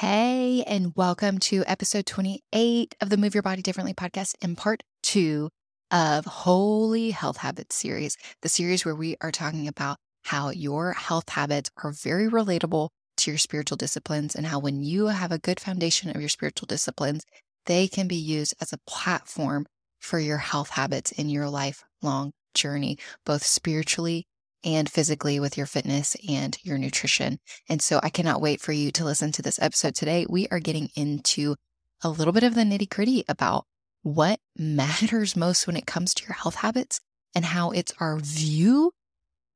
Hey, and welcome to episode 28 of the Move Your Body Differently podcast in part two of Holy Health Habits series, the series where we are talking about how your health habits are very relatable to your spiritual disciplines and how when you have a good foundation of your spiritual disciplines, they can be used as a platform for your health habits in your lifelong journey, both spiritually and physically with your fitness and your nutrition. And so I cannot wait for you to listen to this episode today. We are getting into a little bit of the nitty gritty about what matters most when it comes to your health habits and how it's our view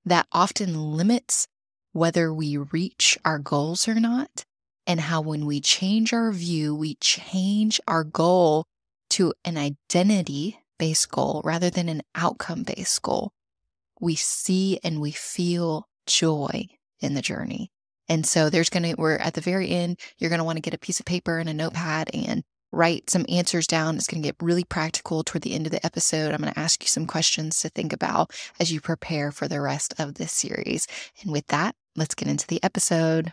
that often limits whether we reach our goals or not. And how when we change our view, we change our goal to an identity based goal rather than an outcome based goal we see and we feel joy in the journey. And so there's going to, we're at the very end, you're going to want to get a piece of paper and a notepad and write some answers down. It's going to get really practical toward the end of the episode. I'm going to ask you some questions to think about as you prepare for the rest of this series. And with that, let's get into the episode.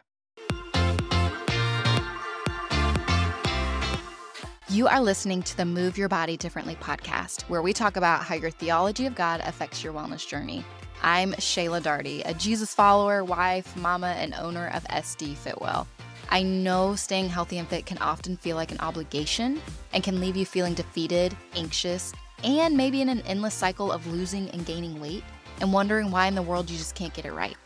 You are listening to the Move Your Body Differently podcast, where we talk about how your theology of God affects your wellness journey. I'm Shayla Darty, a Jesus follower, wife, mama, and owner of SD Fitwell. I know staying healthy and fit can often feel like an obligation and can leave you feeling defeated, anxious, and maybe in an endless cycle of losing and gaining weight and wondering why in the world you just can't get it right.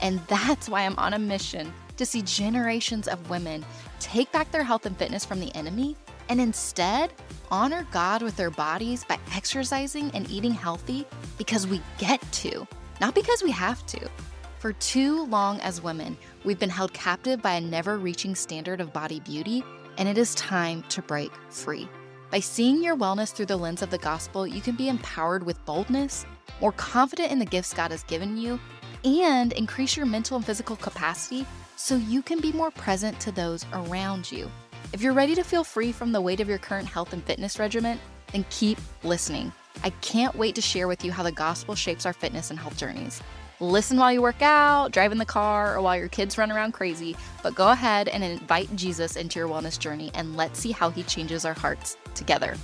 And that's why I'm on a mission to see generations of women take back their health and fitness from the enemy and instead honor God with their bodies by exercising and eating healthy because we get to, not because we have to. For too long as women, we've been held captive by a never reaching standard of body beauty, and it is time to break free. By seeing your wellness through the lens of the gospel, you can be empowered with boldness, more confident in the gifts God has given you, and increase your mental and physical capacity so you can be more present to those around you. If you're ready to feel free from the weight of your current health and fitness regimen, then keep listening. I can't wait to share with you how the gospel shapes our fitness and health journeys. Listen while you work out, drive in the car, or while your kids run around crazy, but go ahead and invite Jesus into your wellness journey and let's see how he changes our hearts together.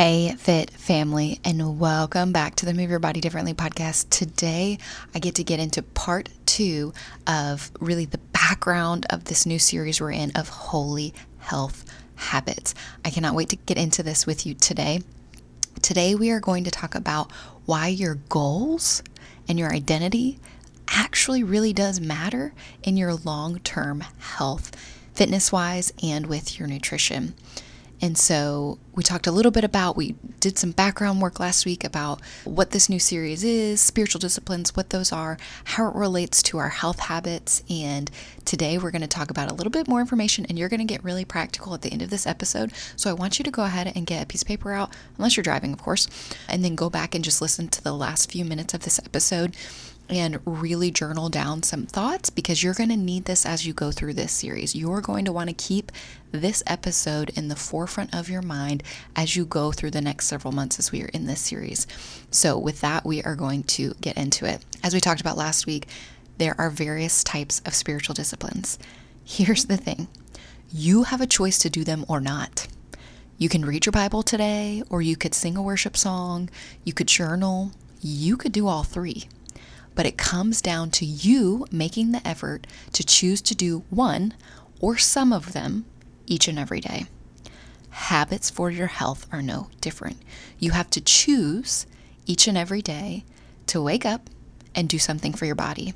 Hey, fit family, and welcome back to the Move Your Body Differently podcast. Today, I get to get into part two of really the background of this new series we're in of holy health habits. I cannot wait to get into this with you today. Today, we are going to talk about why your goals and your identity actually really does matter in your long term health, fitness wise, and with your nutrition. And so we talked a little bit about, we did some background work last week about what this new series is, spiritual disciplines, what those are, how it relates to our health habits. And today we're going to talk about a little bit more information and you're going to get really practical at the end of this episode. So I want you to go ahead and get a piece of paper out, unless you're driving, of course, and then go back and just listen to the last few minutes of this episode and really journal down some thoughts because you're going to need this as you go through this series. You're going to want to keep this episode in the forefront of your mind as you go through the next several months as we are in this series. So, with that, we are going to get into it. As we talked about last week, there are various types of spiritual disciplines. Here's the thing you have a choice to do them or not. You can read your Bible today, or you could sing a worship song, you could journal, you could do all three but it comes down to you making the effort to choose to do one or some of them each and every day. Habits for your health are no different. You have to choose each and every day to wake up and do something for your body.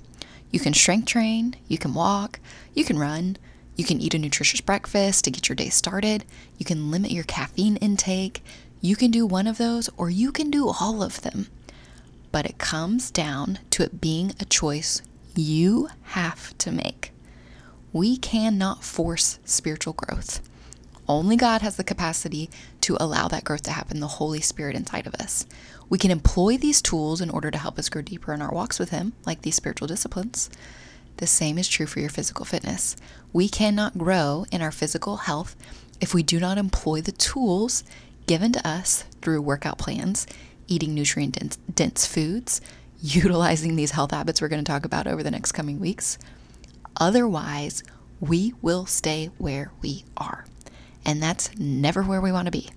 You can strength train, you can walk, you can run, you can eat a nutritious breakfast to get your day started, you can limit your caffeine intake. You can do one of those, or you can do all of them but it comes down to it being a choice you have to make. We cannot force spiritual growth. Only God has the capacity to allow that growth to happen, the Holy Spirit inside of us. We can employ these tools in order to help us grow deeper in our walks with Him, like these spiritual disciplines. the same is true for your physical fitness. We cannot grow in our physical health if we do not employ the tools given to us through workout plans, eating nutrient dense foods, utilizing these health habits we're going to talk about over the next coming weeks. Otherwise, we will stay where we are. And that's never where we want to be.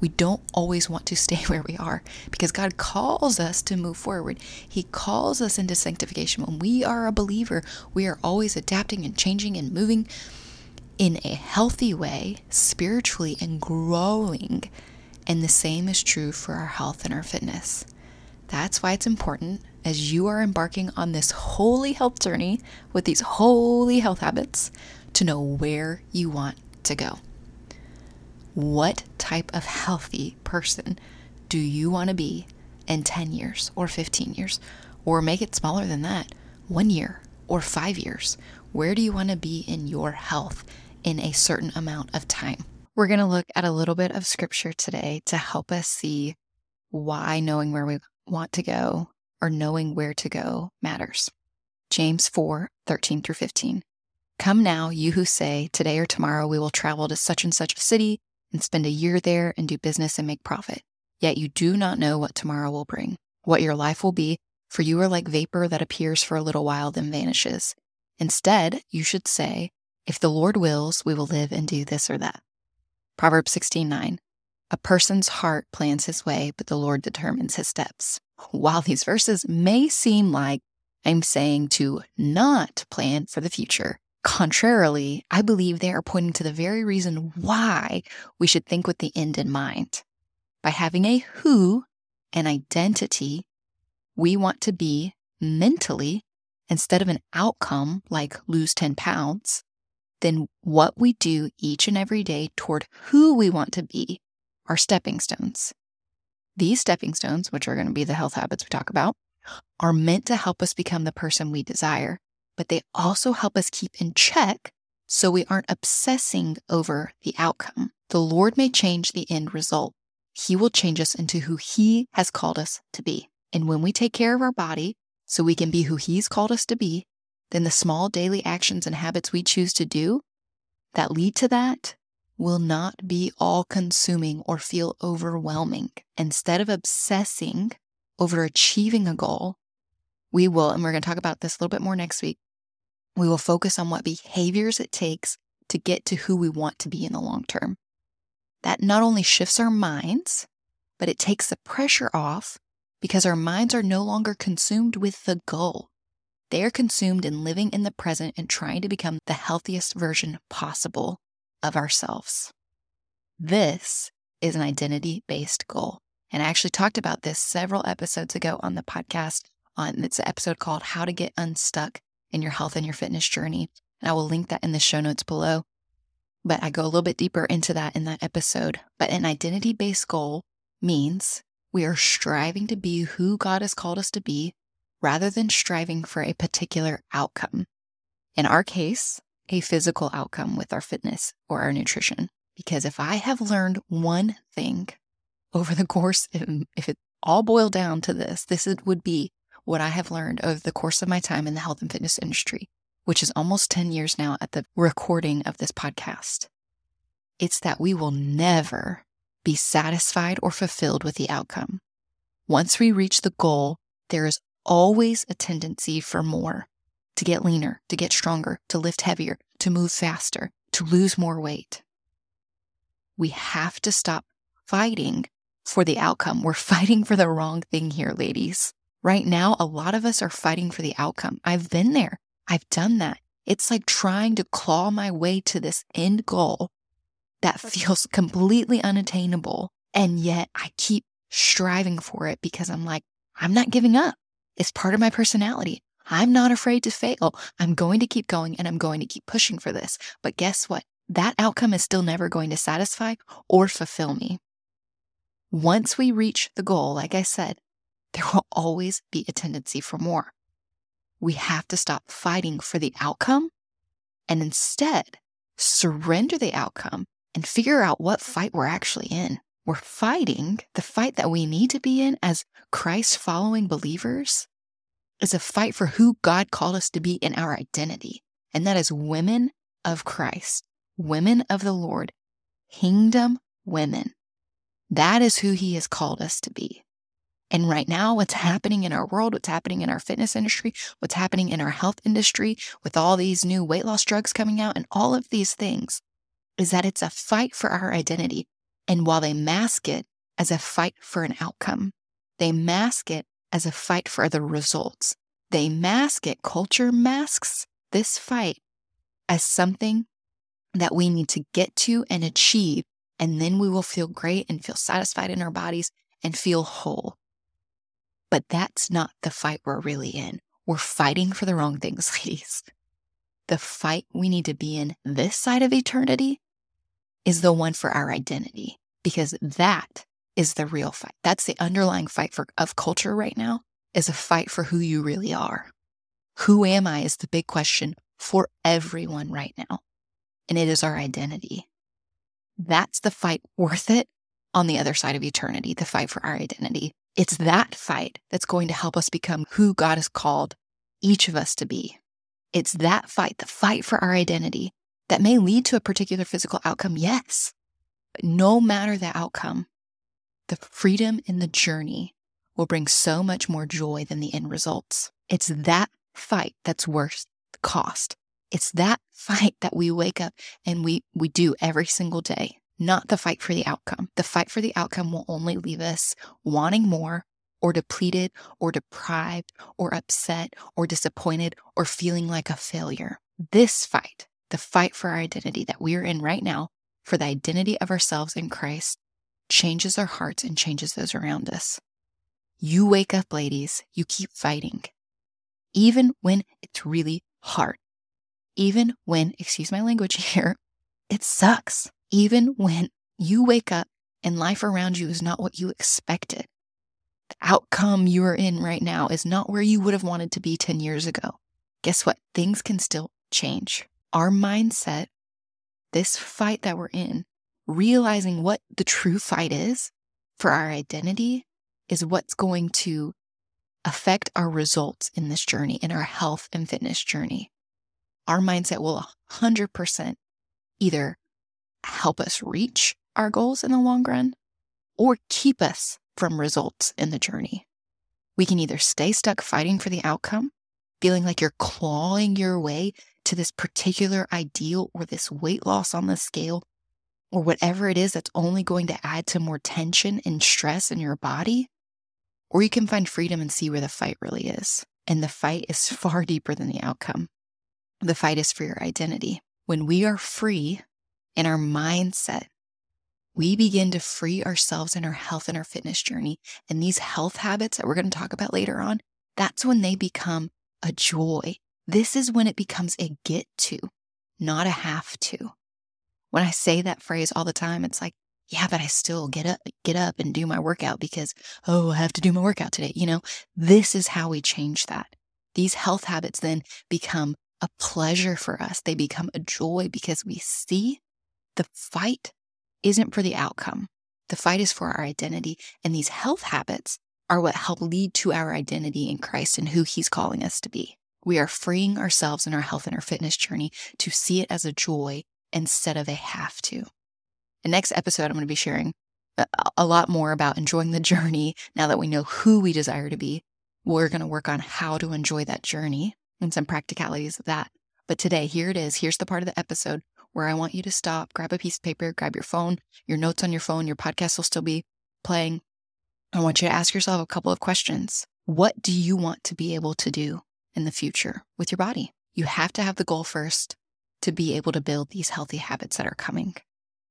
We don't always want to stay where we are because God calls us to move forward. He calls us into sanctification. When we are a believer, we are always adapting and changing and moving in a healthy way, spiritually, and growing. And the same is true for our health and our fitness. That's why it's important as you are embarking on this holy health journey with these holy health habits to know where you want to go. What type of healthy person do you want to be in 10 years or 15 years? Or make it smaller than that, one year or five years. Where do you want to be in your health in a certain amount of time? We're going to look at a little bit of scripture today to help us see why knowing where we want to go or knowing where to go matters. James 4 13 through 15. Come now, you who say, Today or tomorrow we will travel to such and such a city and spend a year there and do business and make profit. Yet you do not know what tomorrow will bring, what your life will be, for you are like vapor that appears for a little while then vanishes. Instead, you should say, If the Lord wills, we will live and do this or that. Proverbs 16:9. A person's heart plans his way, but the Lord determines his steps. While these verses may seem like I'm saying to not plan for the future, contrarily, I believe they are pointing to the very reason why we should think with the end in mind. By having a who, an identity, we want to be mentally instead of an outcome like lose 10 pounds, then what we do each and every day toward who we want to be are stepping stones. These stepping stones, which are going to be the health habits we talk about, are meant to help us become the person we desire, but they also help us keep in check so we aren't obsessing over the outcome. The Lord may change the end result. He will change us into who He has called us to be. And when we take care of our body so we can be who He's called us to be, then the small daily actions and habits we choose to do that lead to that will not be all consuming or feel overwhelming. Instead of obsessing over achieving a goal, we will, and we're going to talk about this a little bit more next week, we will focus on what behaviors it takes to get to who we want to be in the long term. That not only shifts our minds, but it takes the pressure off because our minds are no longer consumed with the goal. They are consumed in living in the present and trying to become the healthiest version possible of ourselves. This is an identity based goal. And I actually talked about this several episodes ago on the podcast. On it's an episode called How to Get Unstuck in Your Health and Your Fitness Journey. And I will link that in the show notes below. But I go a little bit deeper into that in that episode. But an identity based goal means we are striving to be who God has called us to be rather than striving for a particular outcome. In our case, a physical outcome with our fitness or our nutrition. Because if I have learned one thing over the course, if it all boiled down to this, this would be what I have learned over the course of my time in the health and fitness industry, which is almost 10 years now at the recording of this podcast. It's that we will never be satisfied or fulfilled with the outcome. Once we reach the goal, there is always a tendency for more to get leaner, to get stronger, to lift heavier, to move faster, to lose more weight. We have to stop fighting for the outcome. We're fighting for the wrong thing here, ladies. Right now, a lot of us are fighting for the outcome. I've been there, I've done that. It's like trying to claw my way to this end goal that feels completely unattainable. And yet I keep striving for it because I'm like, I'm not giving up. It's part of my personality. I'm not afraid to fail. I'm going to keep going and I'm going to keep pushing for this. But guess what? That outcome is still never going to satisfy or fulfill me. Once we reach the goal, like I said, there will always be a tendency for more. We have to stop fighting for the outcome and instead surrender the outcome and figure out what fight we're actually in. We're fighting the fight that we need to be in as Christ following believers is a fight for who God called us to be in our identity. And that is women of Christ, women of the Lord, kingdom women. That is who he has called us to be. And right now, what's happening in our world, what's happening in our fitness industry, what's happening in our health industry with all these new weight loss drugs coming out and all of these things is that it's a fight for our identity. And while they mask it as a fight for an outcome, they mask it as a fight for the results. They mask it, culture masks this fight as something that we need to get to and achieve. And then we will feel great and feel satisfied in our bodies and feel whole. But that's not the fight we're really in. We're fighting for the wrong things, ladies. The fight we need to be in this side of eternity is the one for our identity, because that is the real fight. That's the underlying fight for, of culture right now, is a fight for who you really are. Who am I is the big question for everyone right now. And it is our identity. That's the fight worth it on the other side of eternity, the fight for our identity. It's that fight that's going to help us become who God has called each of us to be. It's that fight, the fight for our identity, that may lead to a particular physical outcome, yes. But no matter the outcome, the freedom in the journey will bring so much more joy than the end results. It's that fight that's worth the cost. It's that fight that we wake up and we, we do every single day not the fight for the outcome. The fight for the outcome will only leave us wanting more or depleted or deprived or upset or disappointed or feeling like a failure. This fight, the fight for our identity that we are in right now, for the identity of ourselves in Christ, changes our hearts and changes those around us. You wake up, ladies, you keep fighting, even when it's really hard, even when, excuse my language here, it sucks even when you wake up and life around you is not what you expected. The outcome you are in right now is not where you would have wanted to be 10 years ago. Guess what? Things can still change. Our mindset, this fight that we're in, realizing what the true fight is for our identity is what's going to affect our results in this journey, in our health and fitness journey. Our mindset will 100% either help us reach our goals in the long run or keep us from results in the journey. We can either stay stuck fighting for the outcome, feeling like you're clawing your way to this particular ideal or this weight loss on the scale or whatever it is that's only going to add to more tension and stress in your body. Or you can find freedom and see where the fight really is. And the fight is far deeper than the outcome. The fight is for your identity. When we are free in our mindset, we begin to free ourselves in our health and our fitness journey. And these health habits that we're going to talk about later on, that's when they become a joy. This is when it becomes a get to, not a have to. When I say that phrase all the time, it's like, yeah, but I still get up, get up and do my workout because, oh, I have to do my workout today. You know, this is how we change that. These health habits then become a pleasure for us. They become a joy because we see the fight isn't for the outcome. The fight is for our identity. And these health habits are what help lead to our identity in Christ and who He's calling us to be. We are freeing ourselves in our health and our fitness journey to see it as a joy instead of a have to. The next episode, I'm going to be sharing a lot more about enjoying the journey now that we know who we desire to be. We're going to work on how to enjoy that journey and some practicalities of that. But today, here it is. Here's the part of the episode where I want you to stop, grab a piece of paper, grab your phone, your notes on your phone, your podcast will still be playing. I want you to ask yourself a couple of questions. What do you want to be able to do in the future with your body? You have to have the goal first to be able to build these healthy habits that are coming.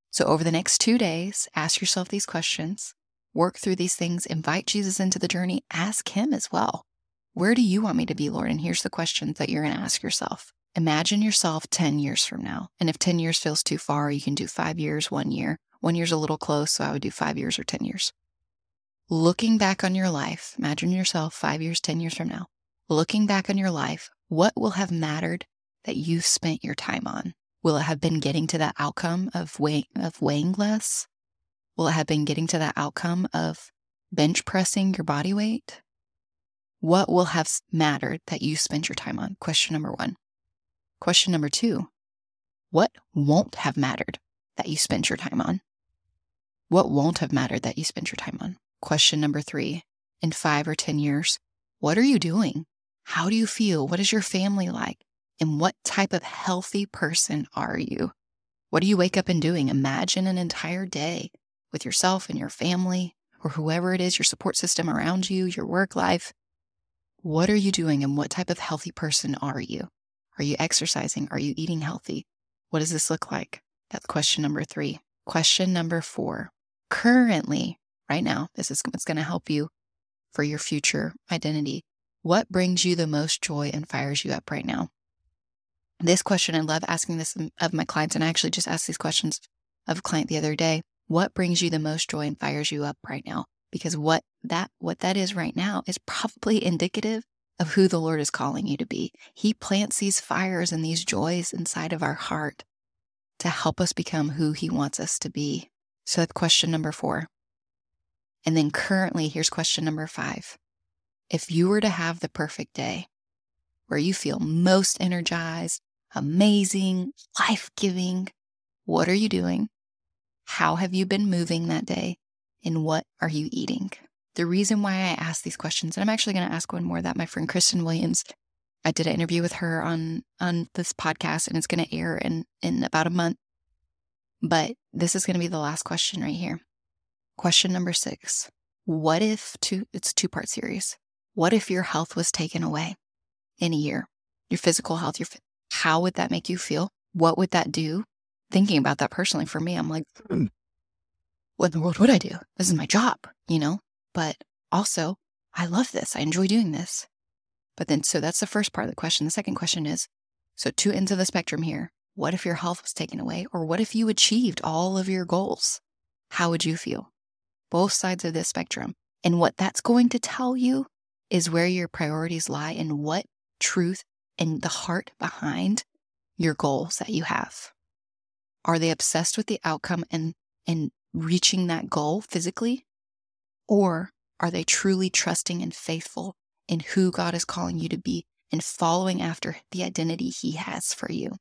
So, over the next two days, ask yourself these questions, work through these things, invite Jesus into the journey, ask Him as well. Where do you want me to be, Lord? And here's the questions that you're going to ask yourself Imagine yourself 10 years from now. And if 10 years feels too far, you can do five years, one year. One year's a little close, so I would do five years or 10 years. Looking back on your life, imagine yourself five years, 10 years from now. Looking back on your life, what will have mattered that you spent your time on? Will it have been getting to that outcome of, weigh, of weighing less? Will it have been getting to that outcome of bench pressing your body weight? What will have mattered that you spent your time on? Question number one. Question number two What won't have mattered that you spent your time on? What won't have mattered that you spent your time on? Question number three In five or 10 years, what are you doing? How do you feel? What is your family like? And what type of healthy person are you? What do you wake up and doing? Imagine an entire day with yourself and your family or whoever it is, your support system around you, your work life. What are you doing and what type of healthy person are you? Are you exercising? Are you eating healthy? What does this look like? That's question number three. Question number four. Currently, right now, this is what's going to help you for your future identity. What brings you the most joy and fires you up right now? This question, I love asking this of my clients, and I actually just asked these questions of a client the other day. What brings you the most joy and fires you up right now? Because what that what that is right now is probably indicative of who the Lord is calling you to be. He plants these fires and these joys inside of our heart to help us become who He wants us to be. So that's question number four. And then currently, here's question number five. If you were to have the perfect day where you feel most energized, amazing, life giving, what are you doing? How have you been moving that day? And what are you eating? The reason why I ask these questions, and I'm actually going to ask one more that my friend Kristen Williams, I did an interview with her on on this podcast, and it's going to air in in about a month. But this is going to be the last question right here. Question number six: What if? It's a two part series. What if your health was taken away in a year? Your physical health. Your how would that make you feel? What would that do? Thinking about that personally, for me, I'm like, mm, what in the world would I do? This is my job, you know? But also, I love this. I enjoy doing this. But then, so that's the first part of the question. The second question is so, two ends of the spectrum here. What if your health was taken away? Or what if you achieved all of your goals? How would you feel? Both sides of this spectrum. And what that's going to tell you is where your priorities lie and what truth and the heart behind your goals that you have. Are they obsessed with the outcome and, and reaching that goal physically? Or are they truly trusting and faithful in who God is calling you to be and following after the identity He has for you?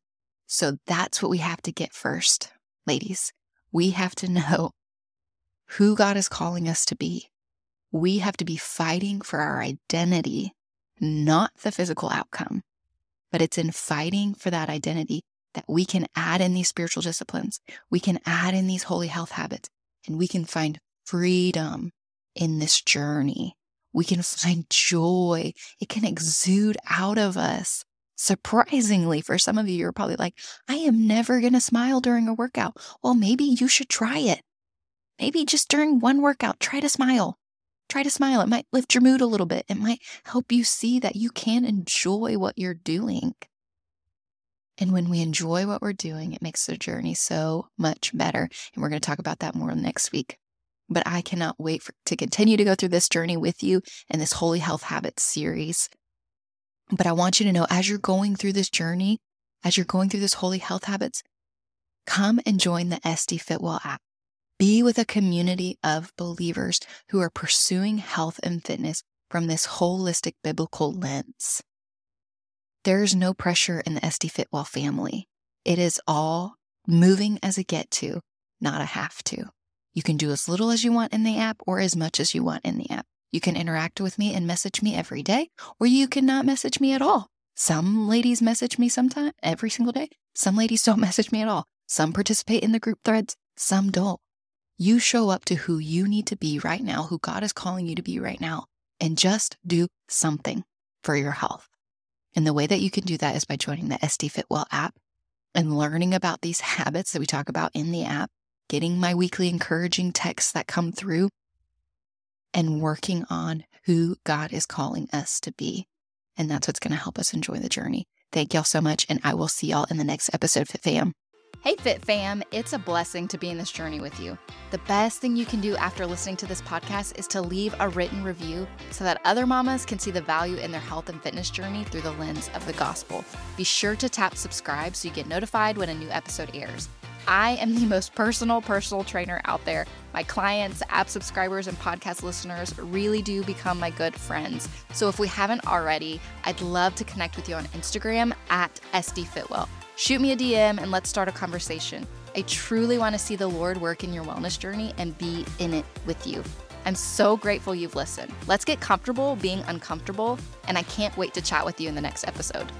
So that's what we have to get first, ladies. We have to know who God is calling us to be. We have to be fighting for our identity, not the physical outcome, but it's in fighting for that identity that we can add in these spiritual disciplines. We can add in these holy health habits and we can find freedom in this journey. We can find joy. It can exude out of us. Surprisingly, for some of you, you're probably like, I am never going to smile during a workout. Well, maybe you should try it. Maybe just during one workout, try to smile. Try to smile. It might lift your mood a little bit. It might help you see that you can enjoy what you're doing. And when we enjoy what we're doing, it makes the journey so much better. And we're going to talk about that more next week. But I cannot wait for, to continue to go through this journey with you in this Holy Health Habits series. But I want you to know as you're going through this journey, as you're going through this Holy Health Habits, come and join the SD Fitwell app. Be with a community of believers who are pursuing health and fitness from this holistic biblical lens. There is no pressure in the SD Fitwell family. It is all moving as a get to, not a have to. You can do as little as you want in the app or as much as you want in the app. You can interact with me and message me every day, or you can not message me at all. Some ladies message me sometime every single day. Some ladies don't message me at all. Some participate in the group threads, some don't. You show up to who you need to be right now, who God is calling you to be right now, and just do something for your health. And the way that you can do that is by joining the SD Fitwell app and learning about these habits that we talk about in the app, getting my weekly encouraging texts that come through, and working on who God is calling us to be. And that's what's going to help us enjoy the journey. Thank y'all so much. And I will see y'all in the next episode, Fit Fam. Hey, Fit Fam, it's a blessing to be in this journey with you. The best thing you can do after listening to this podcast is to leave a written review so that other mamas can see the value in their health and fitness journey through the lens of the gospel. Be sure to tap subscribe so you get notified when a new episode airs. I am the most personal personal trainer out there. My clients, app subscribers, and podcast listeners really do become my good friends. So if we haven't already, I'd love to connect with you on Instagram at SDFitwell. Shoot me a DM and let's start a conversation. I truly want to see the Lord work in your wellness journey and be in it with you. I'm so grateful you've listened. Let's get comfortable being uncomfortable, and I can't wait to chat with you in the next episode.